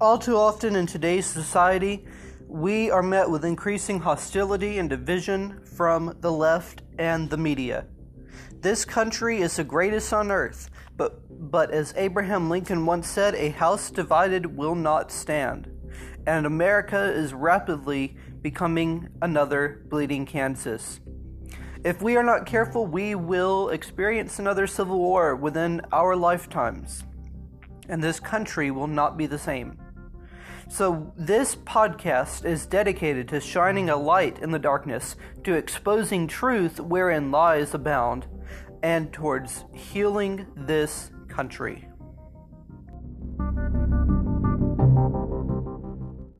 All too often in today's society, we are met with increasing hostility and division from the left and the media. This country is the greatest on earth, but, but as Abraham Lincoln once said, a house divided will not stand. And America is rapidly becoming another bleeding Kansas. If we are not careful, we will experience another civil war within our lifetimes, and this country will not be the same. So, this podcast is dedicated to shining a light in the darkness, to exposing truth wherein lies abound, and towards healing this country.